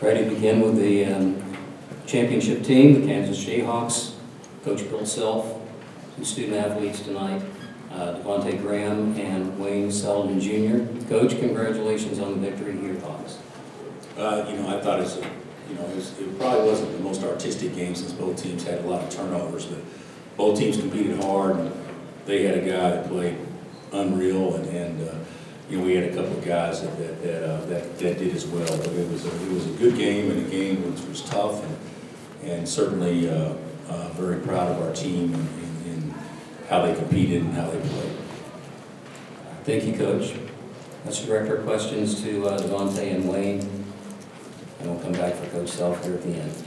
Ready to begin with the um, championship team, the Kansas Jayhawks. Coach Bill Self, two student athletes tonight, uh, Devonté Graham and Wayne Selden Jr. Coach, congratulations on the victory. Your thoughts? Uh, you know, I thought it's, a- you know, it was- it probably wasn't the most artistic game since both teams had a lot of turnovers, but both teams competed hard, and they had a guy that played unreal, and, and, uh, you know, we had a couple of guys that, that, that, uh, that, that did as well, but it was, a- it was a good game, and a game which was tough, and, and certainly, uh, uh, very proud of our team and, and- and how they competed and how they played. Thank you, Coach. Let's direct our questions to uh, Devonté and Wayne, and we'll come back for Coach Self here at the end.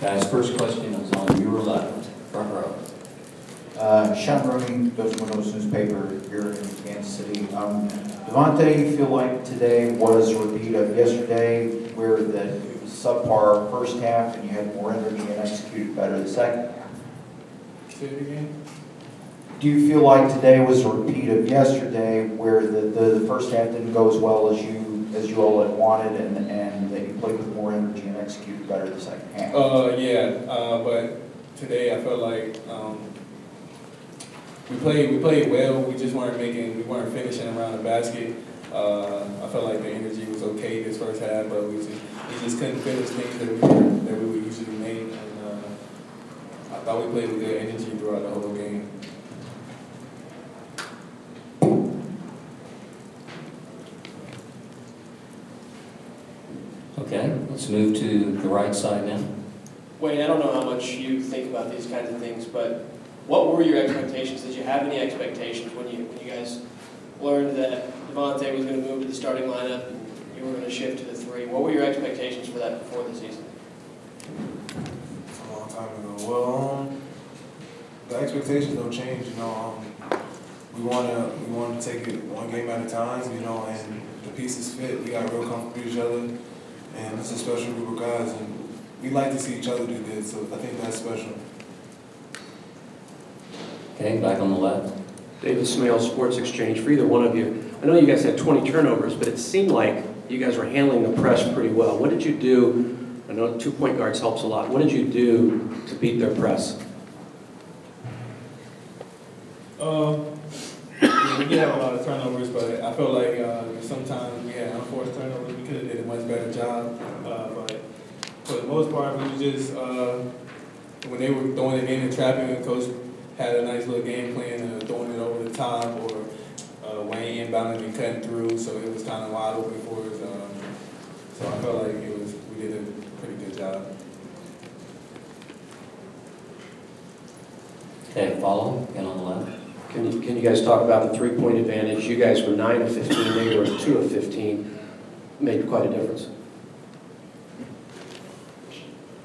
Guys, first question is on your left, front row. Uh, Sean Rooney, Ghost Windows newspaper here in Kansas City. Um, Devonté, you feel like today was a repeat of yesterday where the subpar first half and you had more energy and executed better the second half? Say it again? Do you feel like today was a repeat of yesterday where the, the, the first half didn't go as well as you, as you all had wanted and, and that you played with more energy and executed better the second half? Uh, yeah, uh, but today I felt like, um, we played, we played well, we just weren't making, we weren't finishing around the basket. Uh, I felt like the energy was okay this first half, but we just, we just couldn't finish things that we, that we would usually make. And, uh, I thought we played with good energy throughout the whole game. Okay, let's move to the right side now. Wayne, I don't know how much you think about these kinds of things, but what were your expectations? Did you have any expectations when you, when you guys learned that Devonté was going to move to the starting lineup and you were going to shift to the three? What were your expectations for that before the season? It's a long time ago. Well, um, the expectations don't change, you know. Um, we wanna we want to take it one game at a time, you know, and the pieces fit. We got real comfortable with each other, and it's a special group of guys, and we like to see each other do good. So I think that's special. Okay, back on the left. David Smale, Sports Exchange, for either one of you. I know you guys had 20 turnovers, but it seemed like you guys were handling the press pretty well. What did you do? I know two point guards helps a lot. What did you do to beat their press? Um, we did have a lot of turnovers, but I felt like uh, sometimes we had unforced turnovers. We could have did a much better job. Uh, but for the most part, we was just uh, when they were throwing it in and trapping, and coach had a nice little game plan and throwing it over the top or uh, Wayne inbounding and cutting through, so it was kind of wide open for us. Um, so I felt like it was we did a pretty good job. Okay, follow, again on the left. Can you, can you guys talk about the three-point advantage? You guys were 9 of 15, they were 2 of 15. Made quite a difference.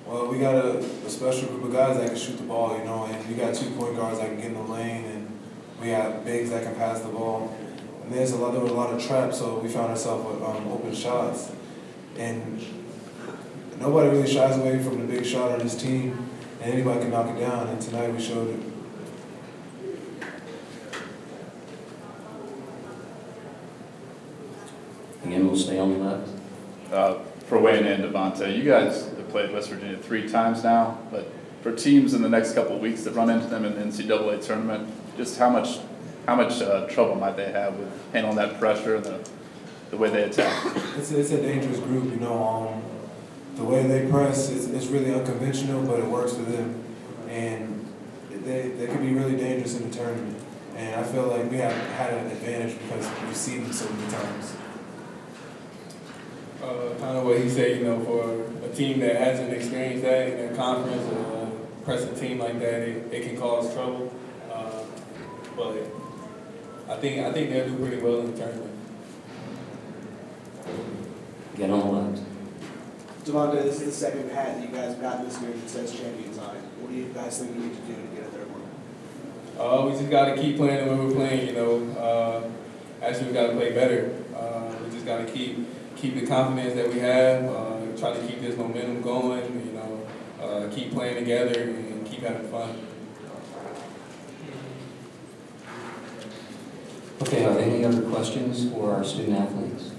Well, we got a, a special group of guys that can shoot the ball, you know, and we got two point guards that can get in the lane, and we have bigs that can pass the ball. And there's a lot, there were a lot of traps, so we found ourselves with um, open shots. And nobody really shies away from the big shot on this team, and anybody can knock it down. And tonight we showed it. Again, we'll stay on the left. uh, for Wayne and Devonté. You guys have played West Virginia three times now, but for teams in the next couple of weeks that run into them in the NCAA tournament, just how much, how much uh, trouble might they have with handling that pressure and the, the way they attack? It's, it's a dangerous group, you know. Um, the way they press is it's really unconventional, but it works for them. And they, they can be really dangerous in the tournament. And I feel like we have had an advantage because we've seen them so many times. Uh, kind of what he said, you know, for a team that hasn't experienced that in their conference, uh, pressing team like that, it, it can cause trouble. Uh, but I think I think they'll do pretty well in the tournament. Get on the left. Devonté, this is the second hat that you guys have gotten this year that says champions on it. What do you guys think you need to do to get a third one? Uh, we just got to keep playing the way we're playing, you know. Uh, actually, we got to play better. Uh, we just got to keep keep the confidence that we have. Uh, try to keep this momentum going. You know, uh, keep playing together and keep having fun. Okay, are there any other questions for our student athletes?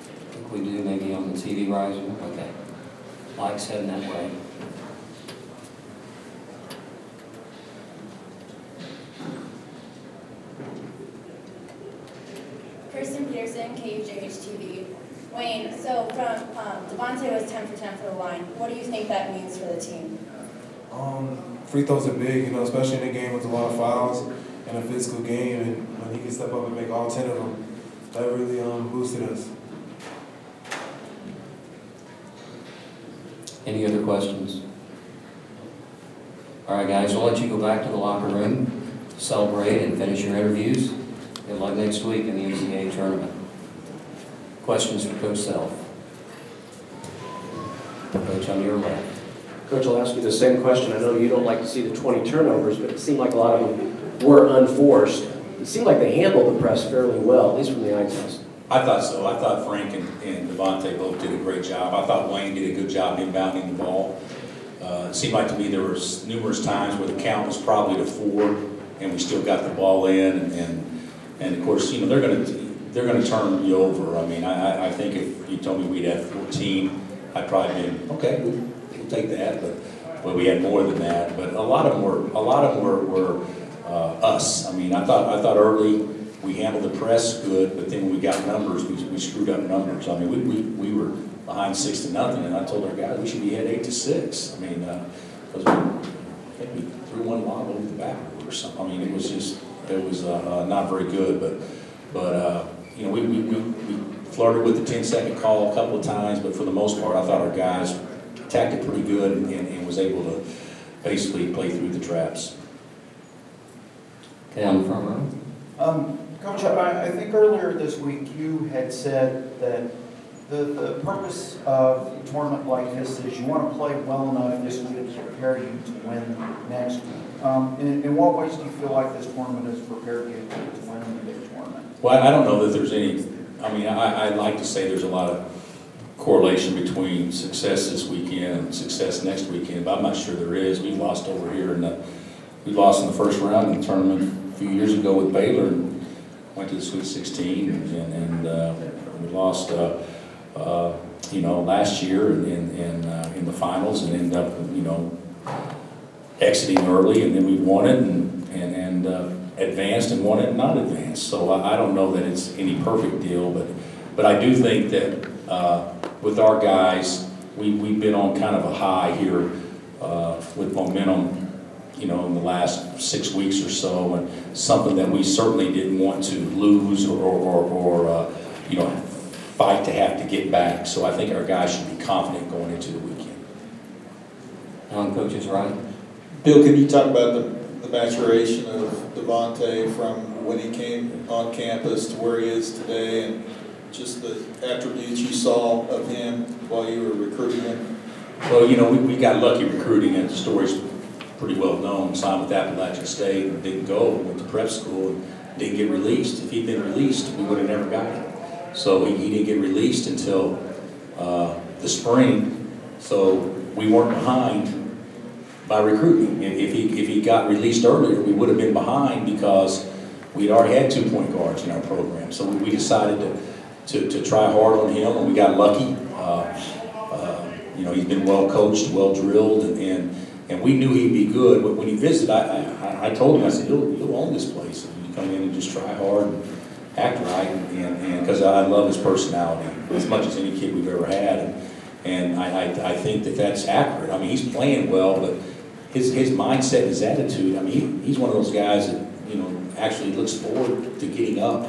I think we do, maybe on the TV riser? Okay. Mike's heading that way. Kirsten Peterson, KUJH TV. Wayne, so from, um, Devonté was ten for ten for the line. What do you think that means for the team? Um, free throws are big, you know, especially in a game with a lot of fouls and a physical game, and when he can step up and make all ten of them, that really um, boosted us. Any other questions? All right, guys, we'll let you go back to the locker room, celebrate and finish your interviews. Good luck next week in the NCAA tournament. Questions for Coach Self? Coach on your left. Coach, I'll ask you the same question. I know you don't like to see the 20 turnovers, but it seemed like a lot of them were unforced. It seemed like they handled the press fairly well, at least from the eye test. I thought so. I thought Frank and, and Devonté both did a great job. I thought Wayne did a good job inbounding the ball. Uh, it seemed like to me there was numerous times where the count was probably to four, and we still got the ball in, and, and, and of course, you know, they're gonna, they're gonna turn you over. I mean, I, I- think if you told me we'd have fourteen, I'd probably been, okay, we'll, we'll take that, but, but we had more than that. But a lot of them were, a lot of them were, were, uh, us. I mean, I thought, I thought early, we handled the press good, but then when we got numbers, we, we screwed up numbers. I mean, we, we, we were behind six to nothing, and I told our guys, we should be ahead eight to six. I mean, uh, because think we threw one lob over the backboard or something. I mean, it was just, it was, uh, uh, not very good, but, but, uh, you know, we, we, we we flirted with the 10-second call a couple of times, but for the most part, I thought our guys attacked it pretty good and, and was able to basically play through the traps. Okay, on the front row. Um, Coach, I, I think earlier this week you had said that the, the purpose of a tournament like this is you want to play well enough this week to prepare you to win next week. Um, in, in what ways do you feel like this tournament has prepared you to, to win the big tournament? Well, I don't know that there's any, I mean, I, I'd like to say there's a lot of correlation between success this weekend and success next weekend, but I'm not sure there is. We lost over here in the, we lost in the first round in the tournament a few years ago with Baylor and went to the Sweet 16 and, and, uh, we lost, uh, uh, you know, last year in, in, in, uh, in the finals and ended up, you know, exiting early and then we won it and, and, and, uh, advanced and won it and not advanced. So I, I don't know that it's any perfect deal, but, but I do think that, uh, with our guys, we, we've been on kind of a high here, uh, with momentum, you know, in the last six weeks or so, and something that we certainly didn't want to lose or, or, or, uh, you know, fight to have to get back. So I think our guys should be confident going into the weekend. On Coach's right. Bill, can you talk about the, the maturation of Devonté from when he came on campus to where he is today and just the attributes you saw of him while you were recruiting him? Well, you know, we, we got lucky recruiting, and the story's pretty well known. Signed with Appalachian State, and didn't go, went to prep school, and didn't get released. If he'd been released, we would have never got him. So he, he didn't get released until, uh, the spring, so we weren't behind by recruiting. If, he, if he got released earlier, we would have been behind because we'd already had two point guards in our program. So we, decided to, to, to try hard on him, and we got lucky. Uh, uh, You know, he's been well coached, well drilled, and, and, and we knew he'd be good. But when he visited, I, I, I told him, I said, you'll, you'll own this place. And you come in and just try hard and act right, and, and, because I love his personality as much as any kid we've ever had. And, and I, I, I think that that's accurate. I mean, he's playing well, but his, his mindset, his attitude, I mean, he, he's one of those guys that, you know, actually looks forward to getting up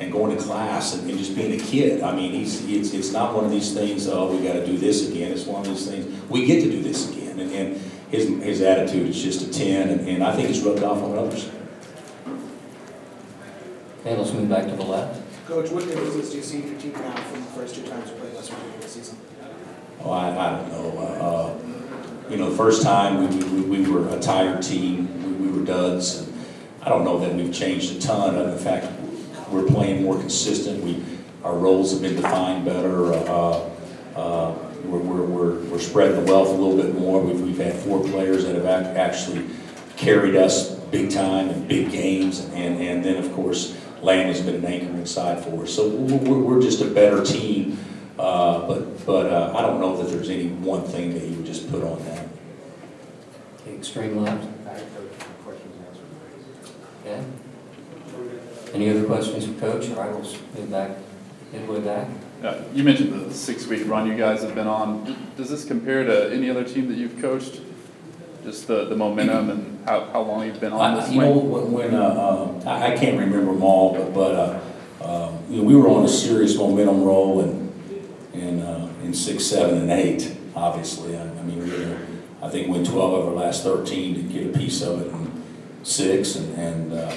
and going to class and, and just being a kid. I mean, he's, it's, it's not one of these things, oh, we gotta do this again. It's one of these things, we get to do this again. And, and his, his attitude is just a ten, and, and I think it's rubbed off on others. Okay, let's move back to the left. Coach, what differences do you see in your team now from the first two times you played West Virginia this season? Oh, I, I don't know. Uh, you know, the first time we, we, we were a tired team, we, we were duds. And I don't know that we've changed a ton. In fact, we're playing more consistent. We, our roles have been defined better. Uh, uh, we're, we're, we're, we're spreading the wealth a little bit more. We've, we've had four players that have ac- actually carried us big time in big games. And, and then, of course, Landen's been an anchor inside for us. So we're- we're just a better team Uh, But, but uh, I don't know that there's any one thing that you would just put on that. Okay, Extreme left. Okay. Any other questions for Coach, or I will move back, midway back? Uh, You mentioned the six-week run you guys have been on. D- Does this compare to any other team that you've coached? Just the, the momentum and how, how long you've been on I- this You know, wing? when, when, uh, um, I I can't remember them all, but, but, uh, um, you know, we were on a serious momentum roll in, in, uh, in six, seven, and eight, obviously. I I mean, we were, I think, win twelve of our last thirteen to get a piece of it in six, and, and, uh,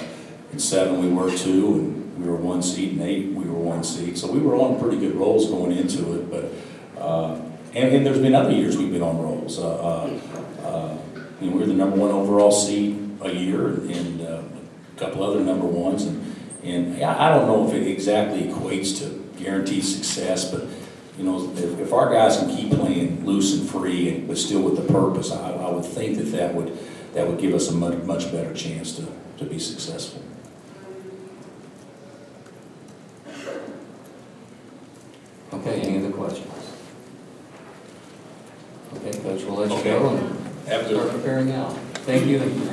in seven, we were two, and we were one seed, and eight, we were one seed. So we were on pretty good rolls going into it, but, uh, and, and there's been other years we've been on rolls. Uh, uh, uh, you know, we were the number one overall seed a year and uh, a couple other number ones. And, and I I don't know if it exactly equates to guaranteed success, but, you know, if, if our guys can keep playing loose and free, and but still with the purpose, I, I would think that that would, that would give us a much, much better chance to, to be successful. Okay, any other questions? Okay, Coach, we'll let you Okay. go and Have a good start preparing now. Thank you and congratulations.